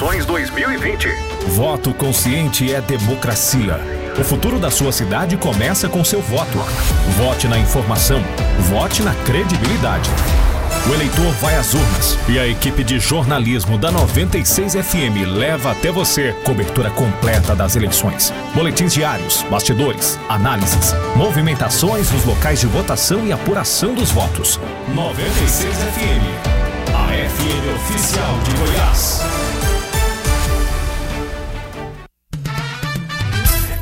eleições 2020. Voto consciente é democracia. O futuro da sua cidade começa com seu voto. Vote na informação. Vote na credibilidade. O eleitor vai às urnas e a equipe de jornalismo da 96 FM leva até você cobertura completa das eleições. Boletins diários, bastidores, análises, movimentações nos locais de votação e apuração dos votos. 96 FM, a FM oficial de Goiás.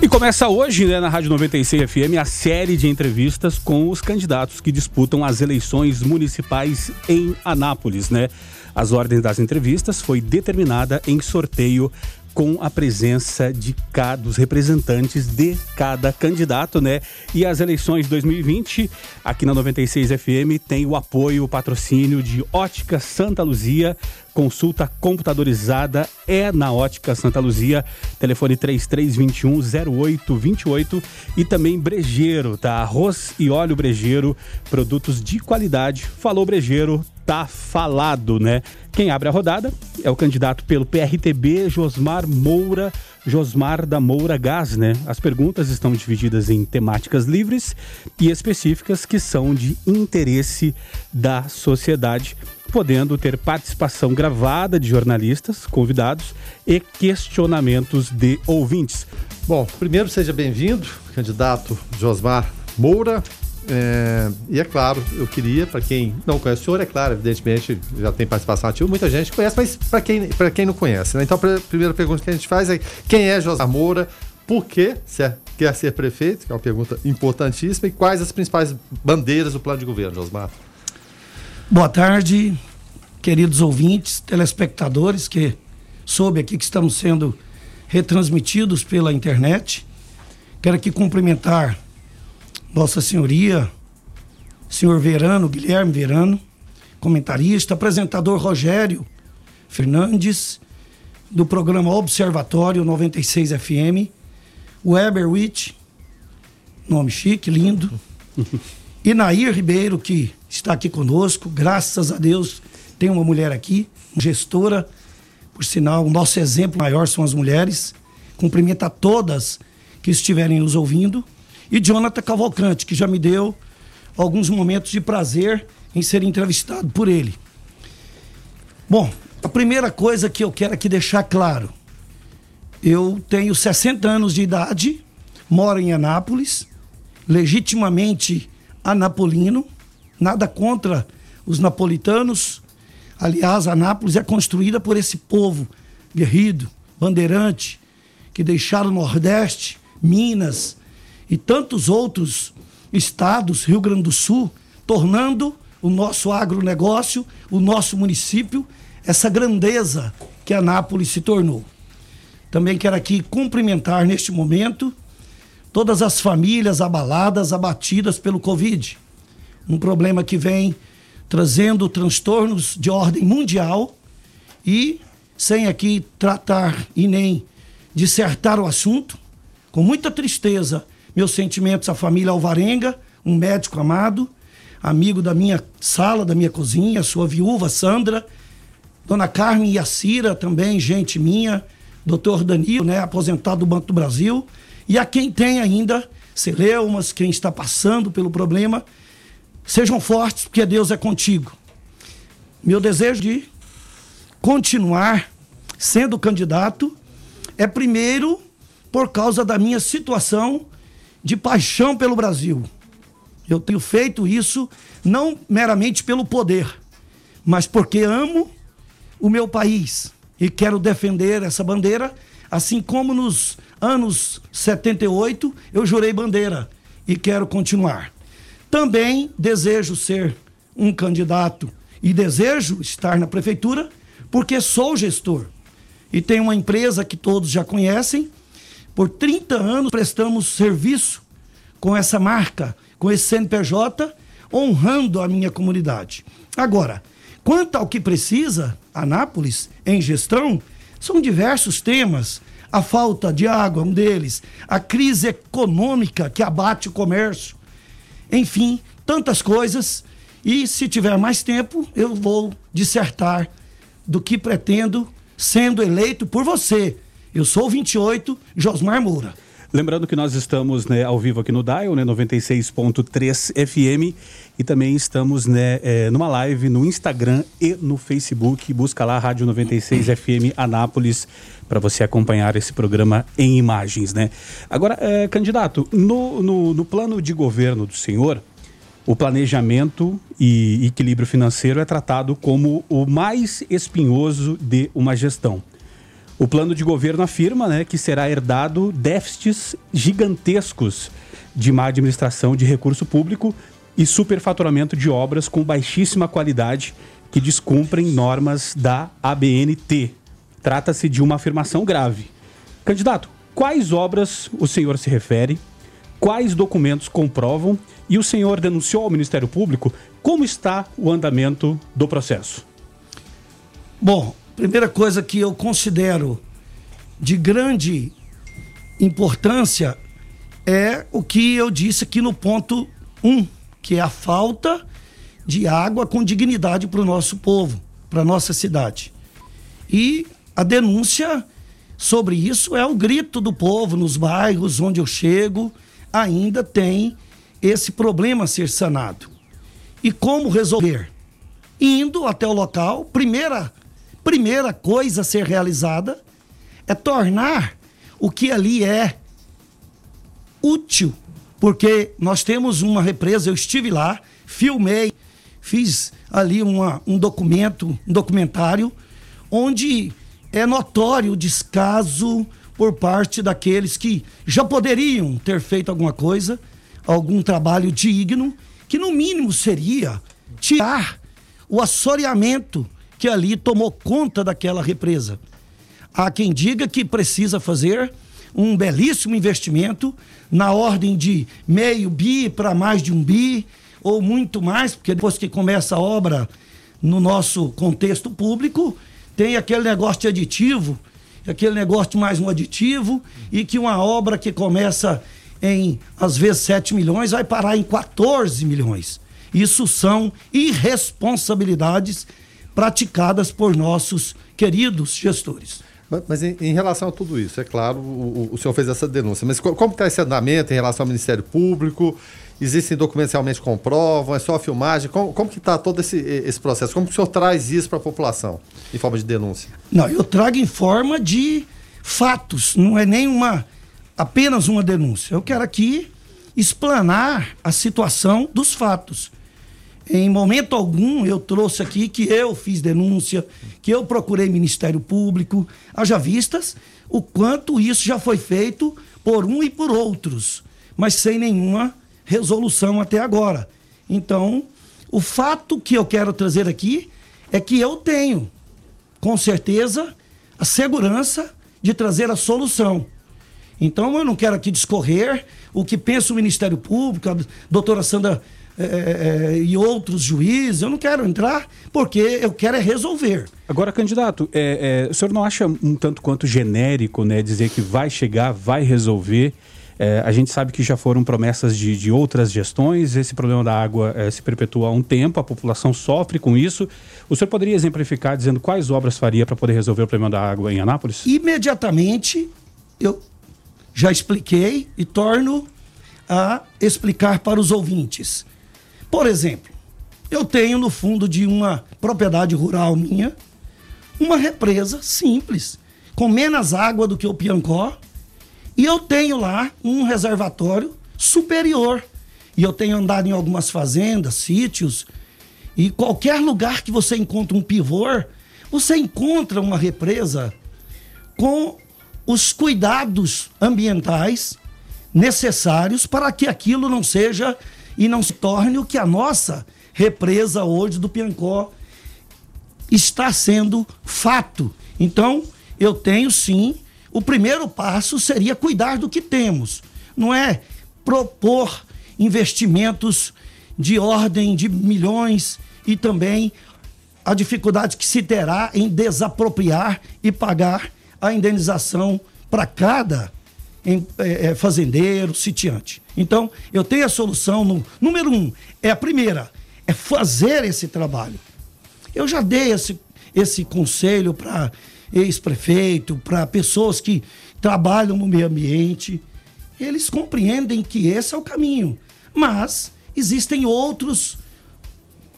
E começa hoje, né, na Rádio 96 FM, a série de entrevistas com os candidatos que disputam as eleições municipais em Anápolis, né? As ordens das entrevistas foi determinada em sorteio com a presença de cada, dos representantes de cada candidato, né? E as eleições 2020, aqui na 96 FM, tem o apoio, o patrocínio de Ótica Santa Luzia, consulta computadorizada é na Ótica Santa Luzia, telefone 3321 0828 e também Brejeiro, tá? Arroz e óleo Brejeiro, produtos de qualidade. Falou Brejeiro, tá falado, né? Quem abre a rodada é o candidato pelo PRTB, Josmar Moura, Josmar da Moura Gás, né? As perguntas estão divididas em temáticas livres e específicas que são de interesse da sociedade, podendo ter participação gravada de jornalistas, convidados e questionamentos de ouvintes. Bom, primeiro seja bem-vindo, candidato Josmar Moura. É, e é claro, eu queria, para quem não conhece o senhor, é claro, evidentemente já tem participação ativa, muita gente conhece, mas para quem, quem não conhece, né? Então a primeira pergunta que a gente faz é quem é José Moura, por que é, quer ser prefeito, que é uma pergunta importantíssima, e quais as principais bandeiras do plano de governo, Josmar? Boa tarde, queridos ouvintes, telespectadores, que soube aqui que estamos sendo retransmitidos pela internet. Quero aqui cumprimentar Vossa Senhoria, senhor Verano, Guilherme Verano, comentarista, apresentador Rogério Fernandes, do programa Observatório 96 FM, Weber Witt, nome chique, lindo, e Nair Ribeiro, que está aqui conosco, graças a Deus tem uma mulher aqui, gestora, por sinal, o nosso exemplo maior são as mulheres. Cumprimento a todas que estiverem nos ouvindo e Jonathan Cavalcante, que já me deu alguns momentos de prazer em ser entrevistado por ele. Bom, a primeira coisa que eu quero aqui deixar claro: eu tenho 60 anos de idade, moro em Anápolis, legitimamente anapolino, nada contra os napolitanos. Aliás, Anápolis é construída por esse povo guerrido, bandeirante, que deixaram o Nordeste, Minas, e tantos outros estados, Rio Grande do Sul, tornando o nosso agronegócio, o nosso município, essa grandeza que Anápolis se tornou. Também quero aqui cumprimentar neste momento todas as famílias abaladas, abatidas pelo Covid. Um problema que vem trazendo transtornos de ordem mundial e, sem aqui tratar e nem dissertar o assunto, com muita tristeza meus sentimentos à família Alvarenga, um médico amado, amigo da minha sala, da minha cozinha, sua viúva Sandra, Dona Carmen Yacira também, gente minha, doutor Danilo, né, aposentado do Banco do Brasil, e a quem tem ainda celeumas, quem está passando pelo problema, sejam fortes, porque Deus é contigo. Meu desejo de continuar sendo candidato é primeiro por causa da minha situação de paixão pelo Brasil. Eu tenho feito isso não meramente pelo poder, mas porque amo o meu país e quero defender essa bandeira, assim como nos anos 78 eu jurei bandeira e quero continuar. Também desejo ser um candidato e desejo estar na prefeitura porque sou gestor e tenho uma empresa que todos já conhecem, por 30 anos prestamos serviço com essa marca, com esse CNPJ, honrando a minha comunidade. Agora, quanto ao que precisa, Anápolis, em gestão, são diversos temas. A falta de água, um deles, a crise econômica que abate o comércio. Enfim, tantas coisas. E se tiver mais tempo, eu vou dissertar do que pretendo sendo eleito por você. Eu sou o 28, Josmar Moura. Lembrando que nós estamos né, ao vivo aqui no Dial, né, 96.3 FM, e também estamos né, é, numa live no Instagram e no Facebook. Busca lá Rádio 96 FM Anápolis para você acompanhar esse programa em imagens. Né? Agora, é, candidato, no, no, no plano de governo do senhor, o planejamento e equilíbrio financeiro é tratado como o mais espinhoso de uma gestão. O plano de governo afirma né, que será herdado déficits gigantescos de má administração de recurso público e superfaturamento de obras com baixíssima qualidade que descumprem normas da ABNT. Trata-se de uma afirmação grave. Candidato, quais obras o senhor se refere? Quais documentos comprovam? E o senhor denunciou ao Ministério Público como está o andamento do processo? Bom, primeira coisa que eu considero de grande importância é o que eu disse aqui no ponto 1, um, que é a falta de água com dignidade para o nosso povo, para a nossa cidade. E a denúncia sobre isso é o grito do povo nos bairros onde eu chego, ainda tem esse problema a ser sanado. E como resolver? Indo até o local, primeira primeira coisa a ser realizada é tornar o que ali é útil, porque nós temos uma represa, eu estive lá, filmei, fiz ali uma, um documento, um documentário, onde é notório o descaso por parte daqueles que já poderiam ter feito alguma coisa, algum trabalho digno, que no mínimo seria tirar o assoreamento que ali tomou conta daquela represa. Há quem diga que precisa fazer um belíssimo investimento na ordem de meio bi para mais de um bi, ou muito mais, porque depois que começa a obra no nosso contexto público, tem aquele negócio de aditivo, aquele negócio de mais um aditivo, e que uma obra que começa em, às vezes, 7 milhões vai parar em 14 milhões. Isso são irresponsabilidades praticadas por nossos queridos gestores. Mas, em, em, relação a tudo isso, é claro, o, o senhor fez essa denúncia, mas como está esse andamento em relação ao Ministério Público? Existem documentos realmente que comprovam? É só a filmagem? Como, como que está todo esse, esse processo? Como o senhor traz isso para a população em forma de denúncia? Não, eu trago em forma de fatos, não é nem uma apenas uma denúncia. Eu quero aqui explanar a situação dos fatos. Em momento algum eu trouxe aqui que eu fiz denúncia, que eu procurei Ministério Público, haja vistas o quanto isso já foi feito por um e por outros, mas sem nenhuma resolução até agora. Então, o fato que eu quero trazer aqui é que eu tenho, com certeza, a segurança de trazer a solução. Então, eu não quero aqui discorrer o que pensa o Ministério Público, a doutora Sandra é, é, é, e outros juízes, eu não quero entrar, porque eu quero é resolver. Agora, candidato, é, é, o senhor não acha um tanto quanto genérico né, dizer que vai chegar, vai resolver? A gente sabe que já foram promessas de, de outras gestões, esse problema da água se perpetua há um tempo, a população sofre com isso. O senhor poderia exemplificar dizendo quais obras faria para poder resolver o problema da água em Anápolis? Imediatamente, eu já expliquei e torno a explicar para os ouvintes. Por exemplo, eu tenho no fundo de uma propriedade rural minha uma represa simples, com menos água do que o Piancó, e eu tenho lá um reservatório superior. E eu tenho andado em algumas fazendas, sítios, e qualquer lugar que você encontra um pivô, você encontra uma represa com os cuidados ambientais necessários para que aquilo não seja e não se torne o que a nossa represa hoje do Piancó está sendo fato. Então, eu tenho sim, o primeiro passo seria cuidar do que temos, não é propor investimentos de ordem de milhões e também a dificuldade que se terá em desapropriar e pagar a indenização para cada em, é, é, fazendeiro, sitiante. Então, eu tenho a solução. No, número um, é a primeira, é fazer esse trabalho. Eu já dei esse, esse conselho para ex-prefeito, para pessoas que trabalham no meio ambiente, eles compreendem que esse é o caminho. Mas existem outros,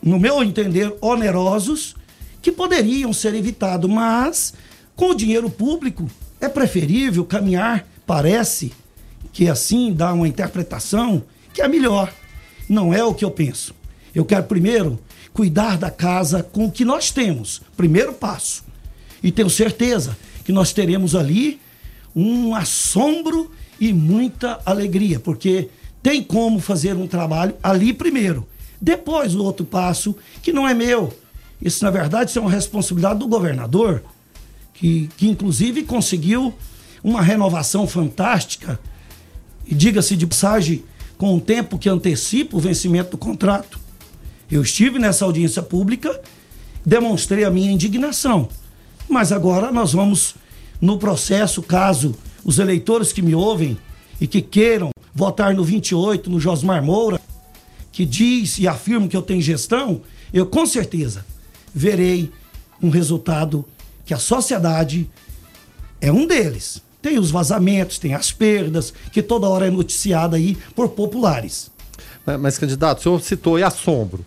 no meu entender, onerosos, que poderiam ser evitados, mas com o dinheiro público é preferível caminhar, parece que assim dá uma interpretação que é melhor. Não é o que eu penso. Eu quero primeiro cuidar da casa com o que nós temos, primeiro passo. E tenho certeza que nós teremos ali um assombro e muita alegria, porque tem como fazer um trabalho ali primeiro. Depois o outro passo, que não é meu. Isso, na verdade, é uma responsabilidade do governador, que, que inclusive conseguiu uma renovação fantástica, e diga-se de passagem, com um tempo que antecipa o vencimento do contrato. Eu estive nessa audiência pública, demonstrei a minha indignação. Mas agora nós vamos no processo, caso os eleitores que me ouvem e que queiram votar no 28, no Josmar Moura, que diz e afirma que eu tenho gestão, eu com certeza verei um resultado que a sociedade é um deles. Tem os vazamentos, tem as perdas, que toda hora é noticiada aí por populares. Mas, candidato, o senhor citou e assombro.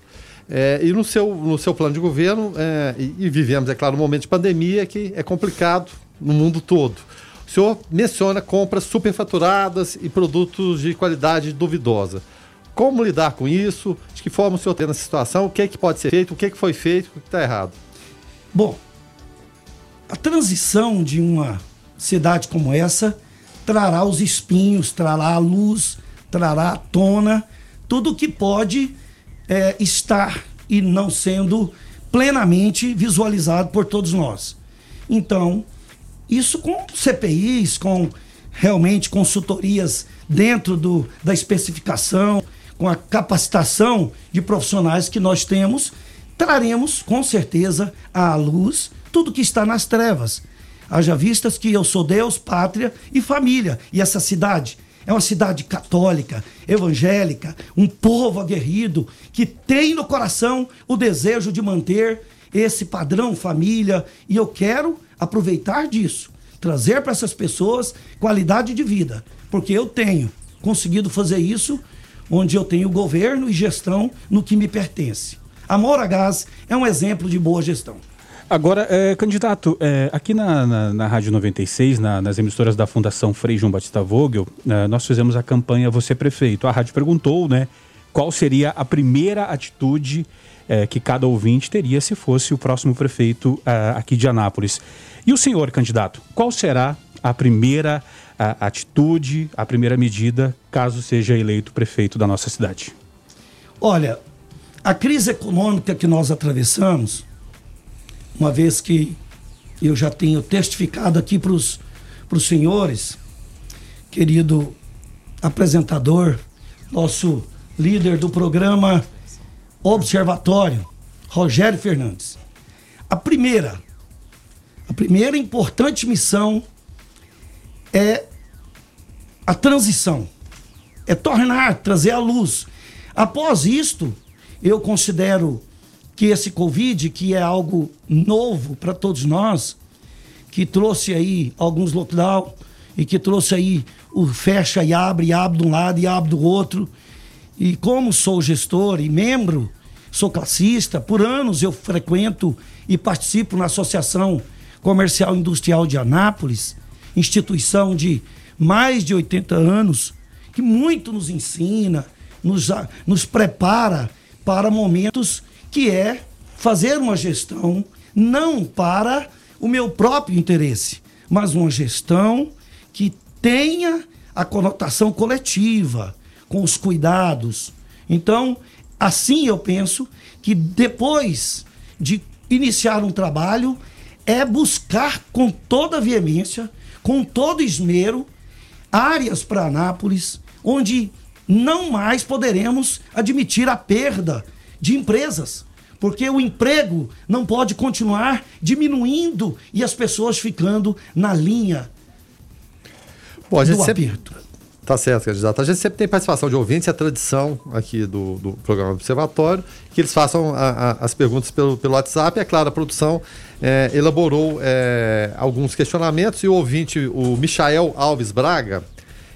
É, e no seu, no seu plano de governo, é, e, e, vivemos, é claro, um momento de pandemia que é complicado no mundo todo. O senhor menciona compras superfaturadas e produtos de qualidade duvidosa. Como lidar com isso? De que forma o senhor tem nessa situação? O que é que pode ser feito? O que é que foi feito? O que está errado? Bom, a transição de uma cidade como essa trará os espinhos, trará a luz, trará a tona, tudo que pode é, estar e não sendo plenamente visualizado por todos nós. Então, isso com CPIs, com realmente consultorias dentro do, da especificação, com a capacitação de profissionais que nós temos, traremos com certeza à luz tudo que está nas trevas. Haja vistas que eu sou Deus, pátria e família. E essa cidade é uma cidade católica, evangélica, um povo aguerrido que tem no coração o desejo de manter esse padrão família. E eu quero aproveitar disso, trazer para essas pessoas qualidade de vida, porque eu tenho conseguido fazer isso onde eu tenho governo e gestão no que me pertence. A Moura Gás é um exemplo de boa gestão. Agora, é, candidato, é, aqui na, na, na, Rádio 96, na, nas emissoras da Fundação Frei João Batista Vogel, é, nós fizemos a campanha Você Prefeito. A rádio perguntou, né, qual seria a primeira atitude é, que cada ouvinte teria se fosse o próximo prefeito é, aqui de Anápolis. E o senhor, candidato, qual será a primeira a, atitude, a primeira medida, caso seja eleito prefeito da nossa cidade? Olha, a crise econômica que nós atravessamos uma vez que eu já tenho testificado aqui para os senhores, querido apresentador, nosso líder do programa Observatório, Rogério Fernandes. A primeira, a primeira importante missão é a transição, é tornar, trazer a luz. Após isto, eu considero que esse Covid, que é algo novo para todos nós, que trouxe aí alguns lockdown e que trouxe aí o fecha e abre, e abre de um lado e abre do outro. E como sou gestor e membro, sou classista, por anos eu frequento e participo na Associação Comercial Industrial de Anápolis, instituição de mais de 80 anos, que muito nos ensina, nos, nos prepara para momentos que é fazer uma gestão não para o meu próprio interesse, mas uma gestão que tenha a conotação coletiva, com os cuidados. Então, assim eu penso que depois de iniciar um trabalho, é buscar com toda veemência, com todo esmero, áreas para Anápolis onde não mais poderemos admitir a perda de empresas. Porque o emprego não pode continuar diminuindo e as pessoas ficando na linha Bom, a gente do sempre, aperto. Tá certo, candidato. A gente sempre tem participação de ouvintes, é a tradição aqui do, do programa do Observatório, que eles façam a, a, as perguntas pelo, pelo WhatsApp. É claro, a produção é, elaborou é, alguns questionamentos e o ouvinte, o Michael Alves Braga,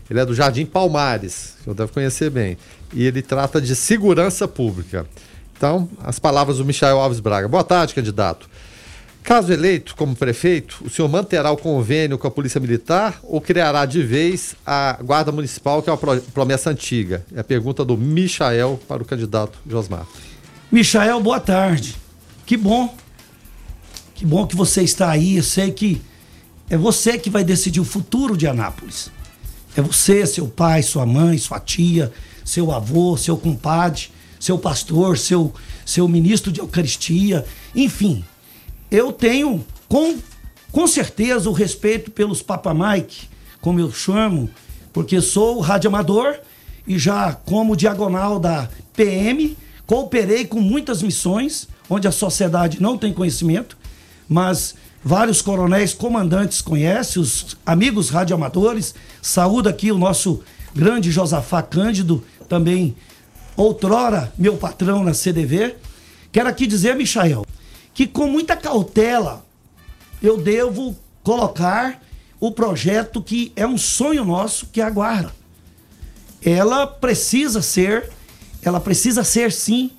ele é do Jardim Palmares, que eu devo conhecer bem, e ele trata de segurança pública. Então, as palavras do Michael Alves Braga. Boa tarde, candidato. Caso eleito como prefeito, o senhor manterá o convênio com a Polícia Militar ou criará de vez a Guarda Municipal, que é uma promessa antiga? É a pergunta do Michael para o candidato Josmar. Michael, boa tarde. Que bom. Que bom que você está aí. Eu sei que é você que vai decidir o futuro de Anápolis. É você, seu pai, sua mãe, sua tia, seu avô, seu compadre, seu pastor, seu, seu ministro de Eucaristia, enfim eu tenho com, com certeza o respeito pelos Papa Mike, como eu chamo, porque sou radioamador e já como diagonal da PM, cooperei com muitas missões onde a sociedade não tem conhecimento, mas vários coronéis comandantes conhecem, os amigos radioamadores. Saúde aqui o nosso grande Josafá Cândido, também outrora meu patrão na CDV. Quero aqui dizer, Michael, que com muita cautela eu devo colocar o projeto que é um sonho nosso, que é a guarda. Ela precisa ser, ela precisa ser sim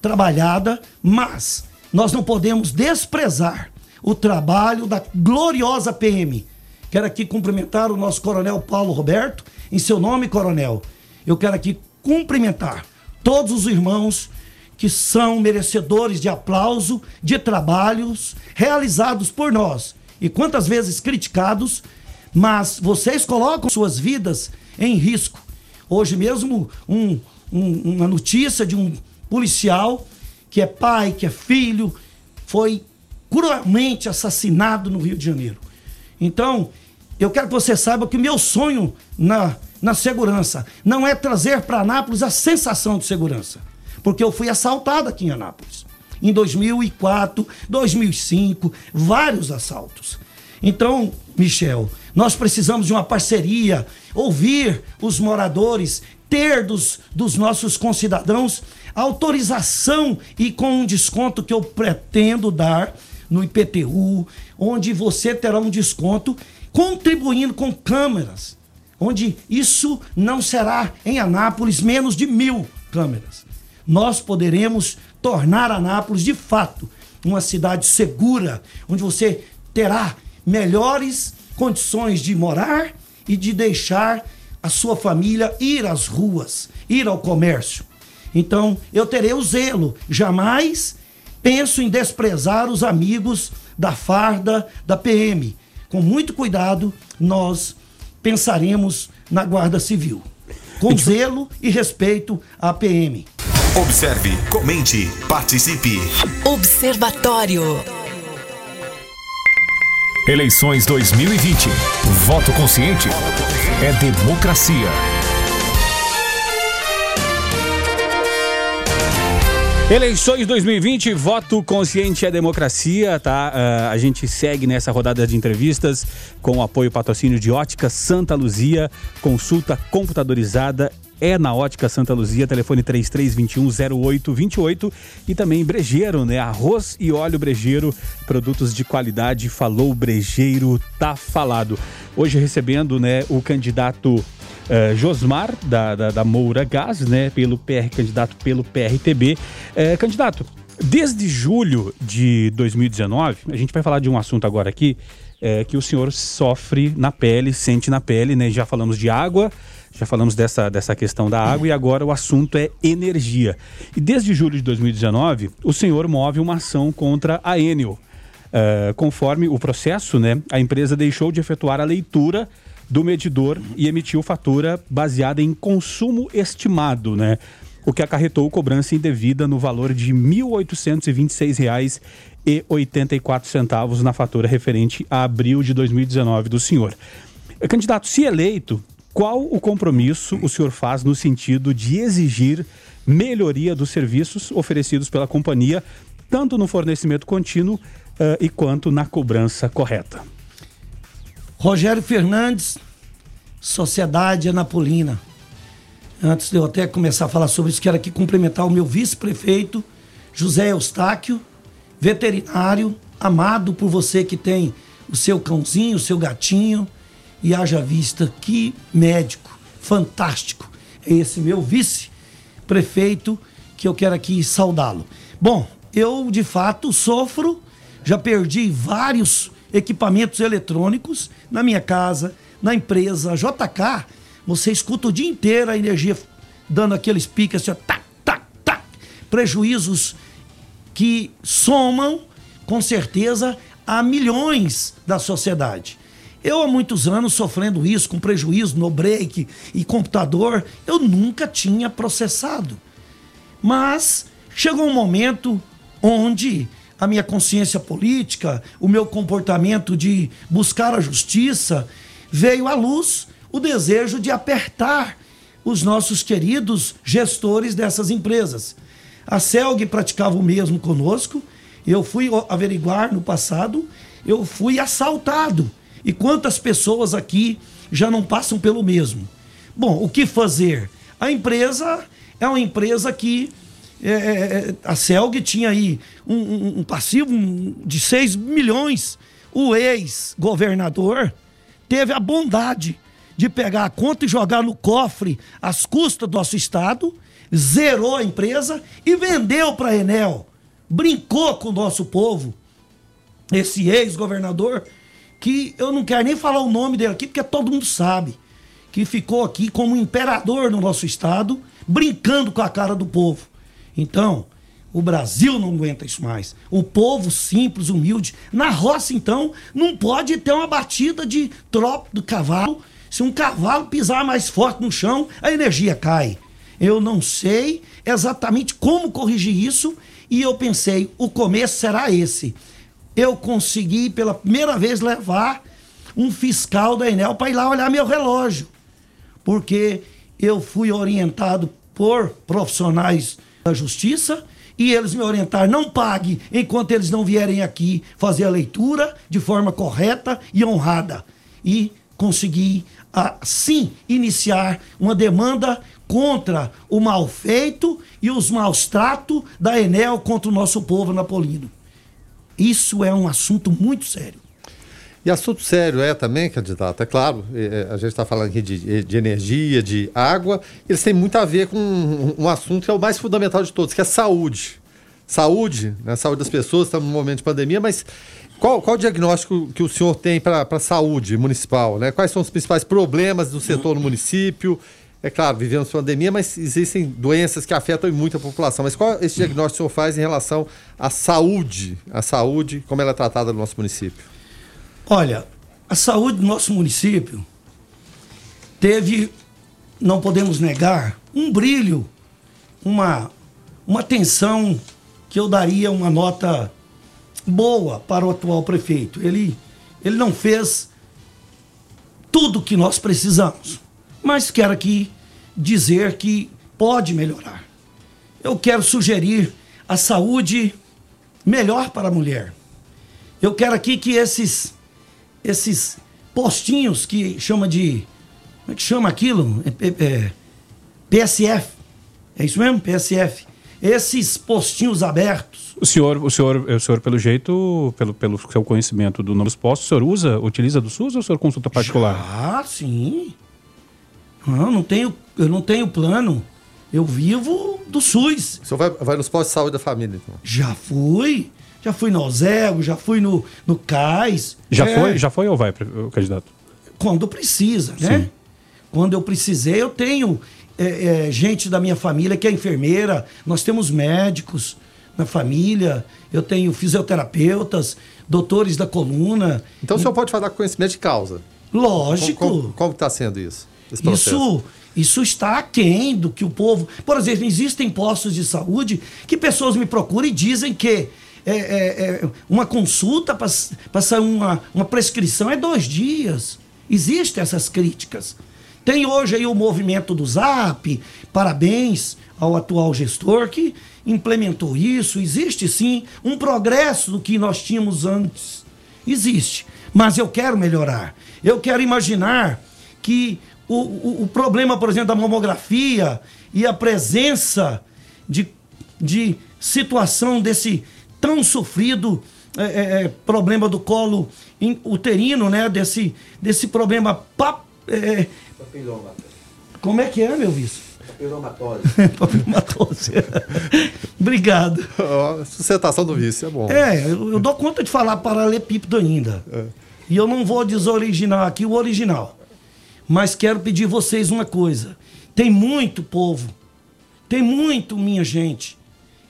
trabalhada, mas nós não podemos desprezar o trabalho da gloriosa PM. Quero aqui cumprimentar o nosso coronel Paulo Roberto, em seu nome, coronel. Eu quero aqui cumprimentar todos os irmãos que são merecedores de aplauso, de trabalhos realizados por nós e quantas vezes criticados, mas vocês colocam suas vidas em risco. Hoje mesmo, um, um, uma notícia de um policial que é pai, que é filho, foi cruelmente assassinado no Rio de Janeiro. Então, eu quero que você saiba que o meu sonho na, na segurança não é trazer para Anápolis a sensação de segurança porque eu fui assaltado aqui em Anápolis. Em 2004, 2005, vários assaltos. Então, Michel, nós precisamos de uma parceria, ouvir os moradores, ter dos, dos nossos concidadãos autorização e com um desconto que eu pretendo dar no IPTU, onde você terá um desconto contribuindo com câmeras, onde isso não será em Anápolis menos de mil câmeras nós poderemos tornar Anápolis de fato uma cidade segura, onde você terá melhores condições de morar e de deixar a sua família ir às ruas, ir ao comércio. Então, eu terei o zelo, jamais penso em desprezar os amigos da farda, da PM. Com muito cuidado, nós pensaremos na Guarda Civil. Com zelo e respeito à PM. Observe, comente, participe. Observatório. Eleições 2020. Voto consciente é democracia. Eleições 2020, voto consciente é democracia, tá? Uh, a gente segue nessa rodada de entrevistas com o apoio patrocínio de Ótica Santa Luzia, consulta computadorizada é na Ótica Santa Luzia, telefone 33210828 e também Brejeiro, né? Arroz e óleo Brejeiro, produtos de qualidade, falou Brejeiro, tá falado. Hoje recebendo, né, o candidato uh, Josmar da, da, da, Moura Gás, né, pelo PR, candidato pelo PRTB. Uh, eh, candidato, desde julho de 2019, a gente vai falar de um assunto agora aqui, é, que o senhor sofre na pele, sente na pele, né? Já falamos de água, já falamos dessa, dessa questão da água e agora o assunto é energia. E desde julho de 2019, o senhor move uma ação contra a Enel. Uh, conforme o processo, né, a empresa deixou de efetuar a leitura do medidor e emitiu fatura baseada em consumo estimado, né? O que acarretou cobrança indevida no valor de R$ 1.826,84 na fatura referente a abril de 2019 do senhor. Candidato, se eleito, qual o compromisso o senhor faz no sentido de exigir melhoria dos serviços oferecidos pela companhia, tanto no fornecimento contínuo uh, e quanto na cobrança correta? Rogério Fernandes, Sociedade Anapolina. Antes de eu até começar a falar sobre isso, quero aqui cumprimentar o meu vice-prefeito, José Eustáquio, veterinário, amado por você que tem o seu cãozinho, o seu gatinho, e haja vista que médico fantástico é esse meu vice-prefeito que eu quero aqui saudá-lo. Bom, eu de fato sofro, já perdi vários equipamentos eletrônicos na minha casa, na empresa JK. Você escuta o dia inteiro a energia dando aqueles piques assim, tac, tac, tac. Prejuízos que somam, com certeza, a milhões da sociedade. Eu há muitos anos sofrendo isso, com prejuízo no break e computador, eu nunca tinha processado. Mas chegou um momento onde a minha consciência política, o meu comportamento de buscar a justiça, veio à luz o desejo de apertar os nossos queridos gestores dessas empresas. A Celg praticava o mesmo conosco. Eu fui averiguar no passado, eu fui assaltado. E quantas pessoas aqui já não passam pelo mesmo? Bom, o que fazer? A empresa é uma empresa que é, é, é a Celg tinha aí um, um, um passivo de 6 milhões. O ex-governador teve a bondade de pegar a conta e jogar no cofre às custas do nosso Estado zerou a empresa e vendeu para a Enel. Brincou com o nosso povo. Esse ex-governador, que eu não quero nem falar o nome dele aqui, porque todo mundo sabe, que ficou aqui como imperador no nosso estado, brincando com a cara do povo. Então, o Brasil não aguenta isso mais. O povo simples, humilde. Na roça, então, não pode ter uma batida de tropa do cavalo. Se um cavalo pisar mais forte no chão, a energia cai. Eu não sei exatamente como corrigir isso e eu pensei, o começo será esse. Eu consegui pela primeira vez levar um fiscal da Enel para ir lá olhar meu relógio. Porque eu fui orientado por profissionais da justiça e eles me orientaram, não pague enquanto eles não vierem aqui fazer a leitura de forma correta e honrada. E consegui, assim, iniciar uma demanda contra o mal feito e os maus tratos da Enel contra o nosso povo napolino. Isso é um assunto muito sério. E assunto sério é também, candidato, é claro, é, a gente está falando aqui de, de, energia, de água, eles têm muito a ver com um, um, assunto que é o mais fundamental de todos, que é saúde. Saúde, né, saúde das pessoas, estamos num momento de pandemia, mas qual, qual o diagnóstico que o senhor tem para a saúde municipal? Né? Quais são os principais problemas do setor no município? É claro, vivemos pandemia, mas existem doenças que afetam muito a população. Mas qual esse diagnóstico que o senhor faz em relação à saúde, a saúde, como ela é tratada no nosso município? Olha, a saúde do nosso município teve, não podemos negar, um brilho, uma, uma atenção que eu daria uma nota boa para o atual prefeito. Ele, ele não fez tudo o que nós precisamos mas quero aqui dizer que pode melhorar. Eu quero sugerir a saúde melhor para a mulher. Eu quero aqui que esses esses postinhos que chama de como é que chama aquilo? É, é, é, PSF. É isso mesmo? PSF. Esses postinhos abertos. O senhor, o senhor, o senhor pelo jeito, pelo, pelo seu conhecimento do nome dos postos, o senhor usa, utiliza do SUS ou o senhor consulta particular? Ah, sim. Não, não tenho, eu não tenho plano. Eu vivo do SUS. O senhor vai, vai nos postos de saúde da família, então? Já fui. Já fui no Alzego, já fui no, no CAIS. Já é. foi? Já foi ou vai, candidato? Quando precisa, né? Sim. Quando eu precisei, eu tenho é, é, gente da minha família que é enfermeira, nós temos médicos na família, eu tenho fisioterapeutas, doutores da coluna. Então o senhor pode falar com conhecimento de causa? Lógico. Como está sendo isso? Isso, isso está aquém do que o povo. Por exemplo, existem postos de saúde que pessoas me procuram e dizem que é, é, é uma consulta para sair uma, uma prescrição é dois dias. Existem essas críticas. Tem hoje aí o movimento do Zap, parabéns ao atual gestor que implementou isso. Existe sim um progresso do que nós tínhamos antes. Existe. Mas eu quero melhorar. Eu quero imaginar que o, o, o problema, por exemplo, da mamografia e a presença de, de situação desse tão sofrido é, é, é problema do colo uterino, né? Desse, desse problema. Pap, é, como é que é, meu vice? Papilomatose. Papilomatose. Obrigado. Oh, sustentação do vice, é bom. É, eu, eu dou conta de falar paralepípedo ainda. É. E eu não vou desoriginar aqui o original. Mas quero pedir vocês uma coisa. Tem muito povo. Tem muito, minha gente.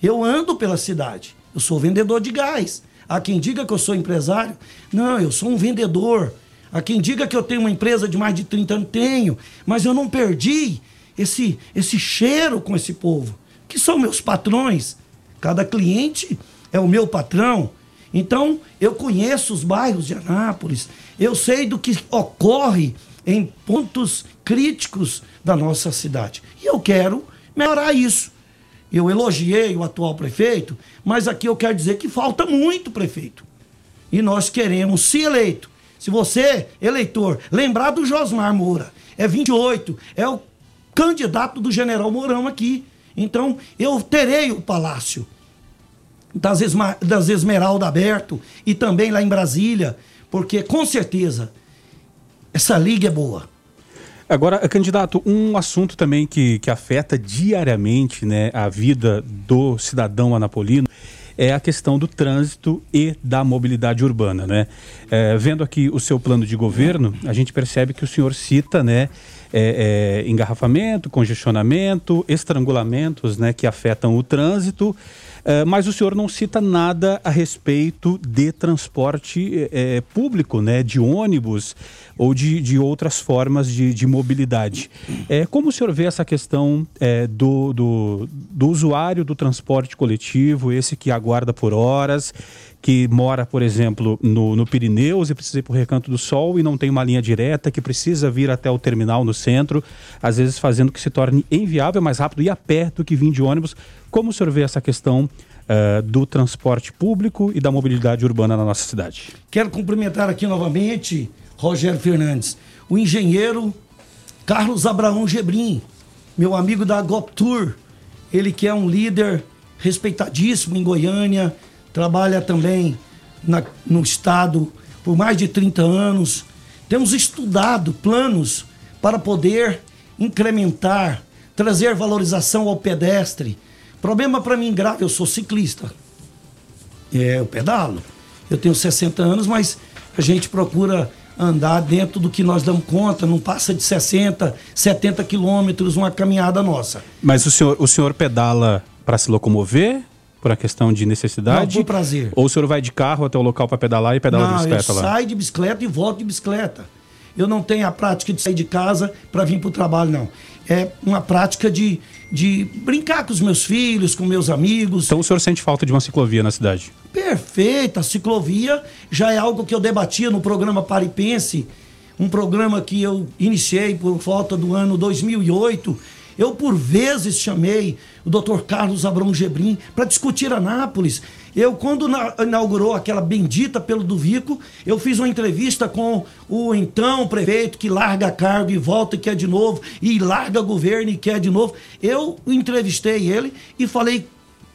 Eu ando pela cidade. Eu sou vendedor de gás. Há quem diga que eu sou empresário. Não, eu sou um vendedor. Há quem diga que eu tenho uma empresa de mais de 30 anos. Tenho. Mas eu não perdi esse, esse cheiro com esse povo, que são meus patrões. Cada cliente é o meu patrão. Então, eu conheço os bairros de Anápolis, eu sei do que ocorre em pontos críticos da nossa cidade. E eu quero melhorar isso. Eu elogiei o atual prefeito, mas aqui eu quero dizer que falta muito prefeito. E nós queremos, se eleito, se você, eleitor, lembrar do Josmar Moura, é 28, é o candidato do general Mourão aqui. Então, eu terei o palácio das, Esma, das Esmeralda aberto e também lá em Brasília, porque com certeza essa liga é boa. Agora, candidato, um assunto também que, que afeta diariamente né, a vida do cidadão anapolino é a questão do trânsito e da mobilidade urbana. Né? É, vendo aqui o seu plano de governo, a gente percebe que o senhor cita né, é, é, engarrafamento, congestionamento, estrangulamentos né, que afetam o trânsito. É, mas o senhor não cita nada a respeito de transporte é, público, né, de ônibus ou de, de outras formas de, de mobilidade. É, como o senhor vê essa questão é, do, do, do usuário do transporte coletivo, esse que aguarda por horas, que mora, por exemplo, no, no Pirineus e precisa ir para o Recanto do Sol e não tem uma linha direta, que precisa vir até o terminal no centro, às vezes fazendo que se torne inviável, mais rápido e a pé do que vir de ônibus. Como o senhor vê essa questão uh, do transporte público e da mobilidade urbana na nossa cidade? Quero cumprimentar aqui novamente, Rogério Fernandes, o engenheiro Carlos Abraão Gebrim, meu amigo da Goptur, ele que é um líder respeitadíssimo em Goiânia, trabalha também na, no Estado por mais de 30 anos. Temos estudado planos para poder incrementar, trazer valorização ao pedestre. Problema para mim grave, eu sou ciclista. É, eu pedalo. Eu tenho 60 anos, mas a gente procura andar dentro do que nós damos conta, não passa de 60, 70 quilômetros uma caminhada nossa. Mas o senhor, o senhor pedala para se locomover por uma questão de necessidade? Não, por prazer. Ou o senhor vai de carro até o local para pedalar e pedala não, de bicicleta eu lá? saio de bicicleta e volto de bicicleta. Eu não tenho a prática de sair de casa para vir para o trabalho, não. É uma prática de, de brincar com os meus filhos, com meus amigos. Então o senhor sente falta de uma ciclovia na cidade? Perfeita. A ciclovia já é algo que eu debatia no programa Paripense, um programa que eu iniciei por volta do ano 2008 eu, por vezes, chamei o doutor Carlos Abrão Gebrim para discutir Anápolis. Eu, quando inaugurou aquela bendita pelo Duvico, eu fiz uma entrevista com o então prefeito que larga cargo e volta e quer de novo, e larga governo e quer de novo. Eu entrevistei ele e falei: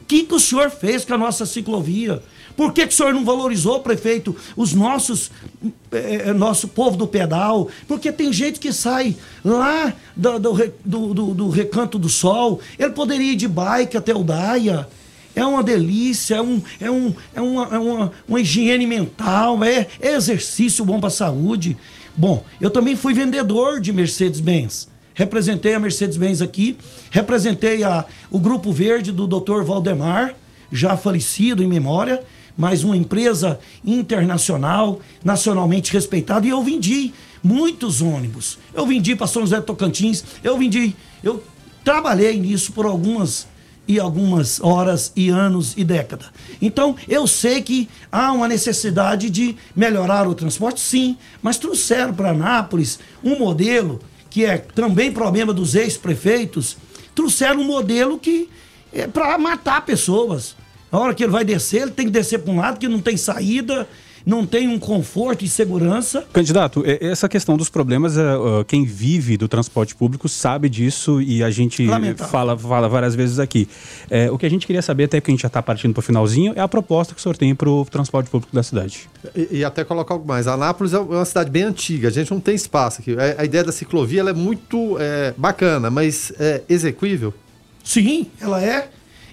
o que, que o senhor fez com a nossa ciclovia? Por que, que o senhor não valorizou, prefeito, os nossos, é, nosso povo do pedal? Porque tem gente que sai lá do, do, do, do, Recanto do Sol, ele poderia ir de bike até o Daia. É uma delícia, é, um, é, um, é, uma, é uma, uma higiene mental, é, é exercício bom para a saúde. Bom, eu também fui vendedor de Mercedes-Benz representei a Mercedes-Benz aqui, representei a, o Grupo Verde do Dr. Valdemar, já falecido em memória, mas uma empresa internacional, nacionalmente respeitada, e eu vendi muitos ônibus. Eu vendi para São José Tocantins, eu vendi, eu trabalhei nisso por algumas e algumas horas e anos e décadas. Então, eu sei que há uma necessidade de melhorar o transporte, sim, mas trouxeram para Anápolis um modelo que é também problema dos ex-prefeitos, trouxeram um modelo que é para matar pessoas. A hora que ele vai descer, ele tem que descer para um lado que não tem saída. Não tem um conforto e segurança. Candidato, essa questão dos problemas, é, quem vive do transporte público sabe disso e a gente fala, fala várias vezes aqui. É, o que a gente queria saber, até que a gente já está partindo para o finalzinho, é a proposta que o senhor tem para o transporte público da cidade. E, e, até colocar algo mais. Anápolis é uma cidade bem antiga, a gente não tem espaço aqui. A, a ideia da ciclovia é muito é, bacana, mas é execuível? Sim, ela é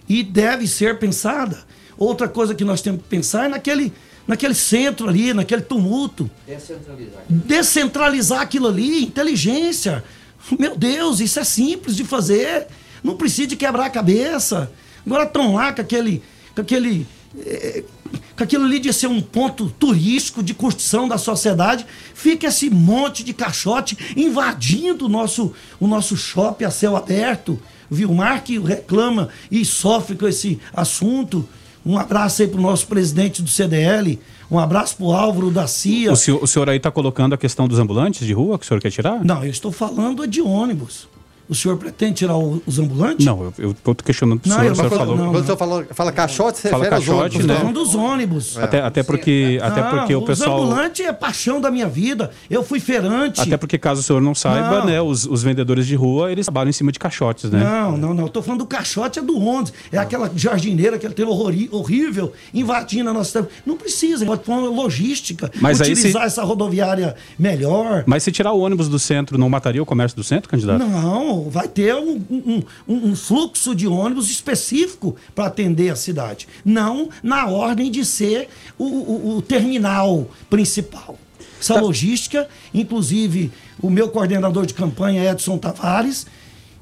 e deve ser pensada. Outra coisa que nós temos que pensar é naquele naquele centro ali, naquele tumulto. Descentralizar. Descentralizar aquilo ali, inteligência. Meu Deus, isso é simples de fazer. Não precisa de quebrar a cabeça. Agora estão lá com aquele. Com aquele é, com aquilo ali de ser um ponto turístico de curtição da sociedade, fica esse monte de caixote invadindo o nosso, o nosso shopping a céu aberto. Vilmar que reclama e sofre com esse assunto. Um abraço aí para o nosso presidente do CDL. Um abraço para o Álvaro da CIA. O senhor, o senhor aí está colocando a questão dos ambulantes de rua que o senhor quer tirar? Não, eu estou falando de ônibus. O senhor pretende tirar o, os ambulantes? Não, eu estou questionando o senhor. o senhor falou, não, quando o senhor fala, fala caixote, você fala caixote, aos ônibus. Né? dos ônibus. É. Até, até porque, até porque o pessoal... Os ambulantes é paixão da minha vida. Eu fui feirante. Até porque, caso o senhor não saiba, não. né, os, os vendedores de rua, eles trabalham em cima de caixotes, né? Não, não, não. Estou falando do caixote é do ônibus. É aquela jardineira, aquele ter horrível, invadindo a nossa... Não precisa, pode pôr logística, Mas utilizar se... essa rodoviária melhor. Mas se tirar o ônibus do centro, não mataria o comércio do centro, candidato? Não, vai ter um um, um, um fluxo de ônibus específico para atender a cidade. Não na ordem de ser o, o, o terminal principal. Essa tá. logística, inclusive o meu coordenador de campanha, Edson Tavares,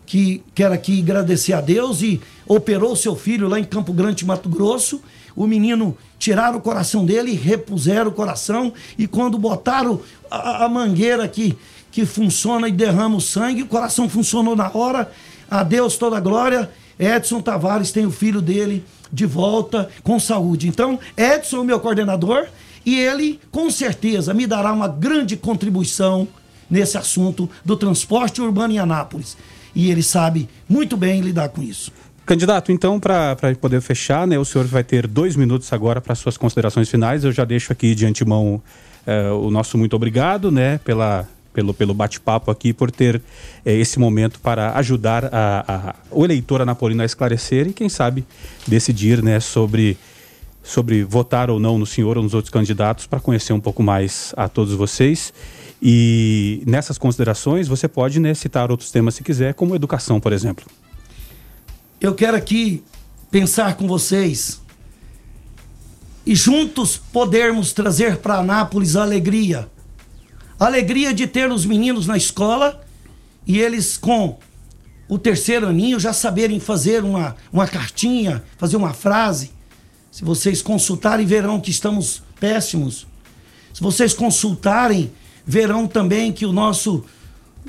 que quero aqui agradecer a Deus e operou seu filho lá em Campo Grande, Mato Grosso. O menino tiraram o coração dele, repuseram o coração e quando botaram a, a mangueira que, que funciona e derrama o sangue, o coração funcionou na hora a Deus toda a glória. Edson Tavares tem o filho dele de volta com saúde. Então, Edson é o meu coordenador e ele, com certeza, me dará uma grande contribuição nesse assunto do transporte urbano em Anápolis. E ele sabe muito bem lidar com isso. Candidato, então, para poder fechar, né, o senhor vai ter dois minutos agora para suas considerações finais. Eu já deixo aqui de antemão eh, o nosso muito obrigado né, pela pelo, pelo bate-papo aqui, por ter é, esse momento para ajudar a, a, o eleitor anapolino a esclarecer e, quem sabe, decidir né, sobre, sobre votar ou não no senhor ou nos outros candidatos para conhecer um pouco mais a todos vocês. E nessas considerações, você pode né, citar outros temas se quiser, como educação, por exemplo. Eu quero aqui pensar com vocês e juntos podermos trazer para Anápolis a alegria alegria de ter os meninos na escola e eles com o terceiro aninho já saberem fazer uma, uma cartinha, fazer uma frase. Se vocês consultarem, verão que estamos péssimos. Se vocês consultarem, verão também que o nosso,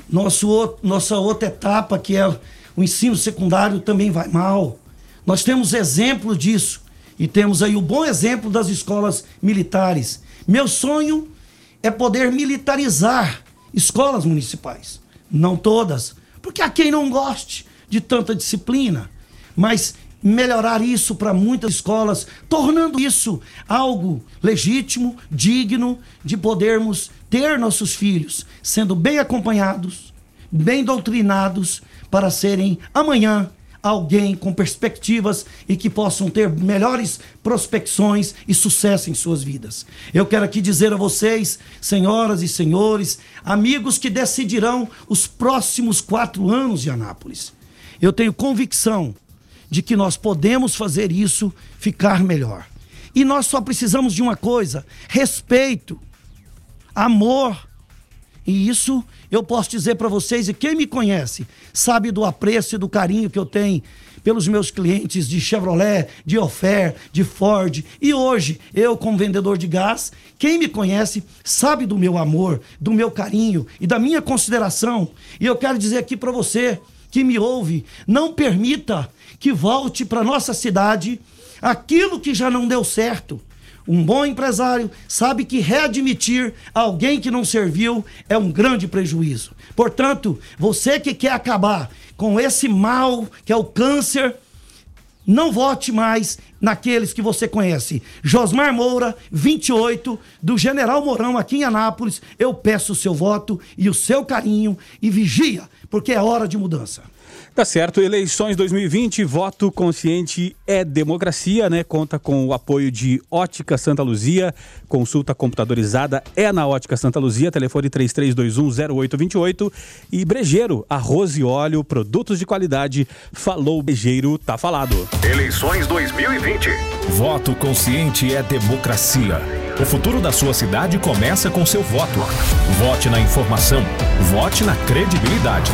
nosso nossa outra etapa, que é o ensino secundário, também vai mal. Nós temos exemplo disso. E temos aí o bom exemplo das escolas militares. Meu sonho é poder militarizar escolas municipais. Não todas, porque há quem não goste de tanta disciplina, mas melhorar isso para muitas escolas, tornando isso algo legítimo, digno de podermos ter nossos filhos sendo bem acompanhados, bem doutrinados para serem amanhã alguém com perspectivas e que possam ter melhores prospecções e sucesso em suas vidas. Eu quero aqui dizer a vocês, senhoras e senhores, amigos que decidirão os próximos quatro anos de Anápolis. Eu tenho convicção de que nós podemos fazer isso ficar melhor. E nós só precisamos de uma coisa: respeito, amor e isso eu posso dizer para vocês, e quem me conhece sabe do apreço e do carinho que eu tenho pelos meus clientes de Chevrolet, de Ofer, de Ford. E hoje, eu como vendedor de gás, quem me conhece sabe do meu amor, do meu carinho e da minha consideração. E eu quero dizer aqui para você que me ouve, não permita que volte para nossa cidade aquilo que já não deu certo. Um bom empresário sabe que readmitir alguém que não serviu é um grande prejuízo. Portanto, você que quer acabar com esse mal que é o câncer, não vote mais naqueles que você conhece. Josmar Moura, 28, do General Mourão, aqui em Anápolis. Eu peço o seu voto e o seu carinho e vigia, porque é hora de mudança. Tá certo. Eleições 2020, voto consciente é democracia, né? Conta com o apoio de Ótica Santa Luzia. Consulta computadorizada é na Ótica Santa Luzia, telefone 33210828 e Brejeiro, arroz e óleo, produtos de qualidade. Falou Brejeiro, tá falado. Eleições 2020. Voto consciente é democracia. O futuro da sua cidade começa com seu voto. Vote na informação. Vote na credibilidade.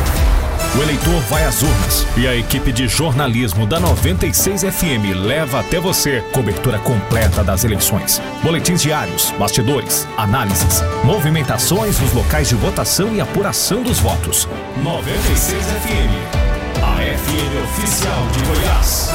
O eleitor vai às urnas e a equipe de jornalismo da 96 FM leva até você cobertura completa das eleições. Boletins diários, bastidores, análises, movimentações nos locais de votação e apuração dos votos. 96 FM, a FM oficial de Goiás.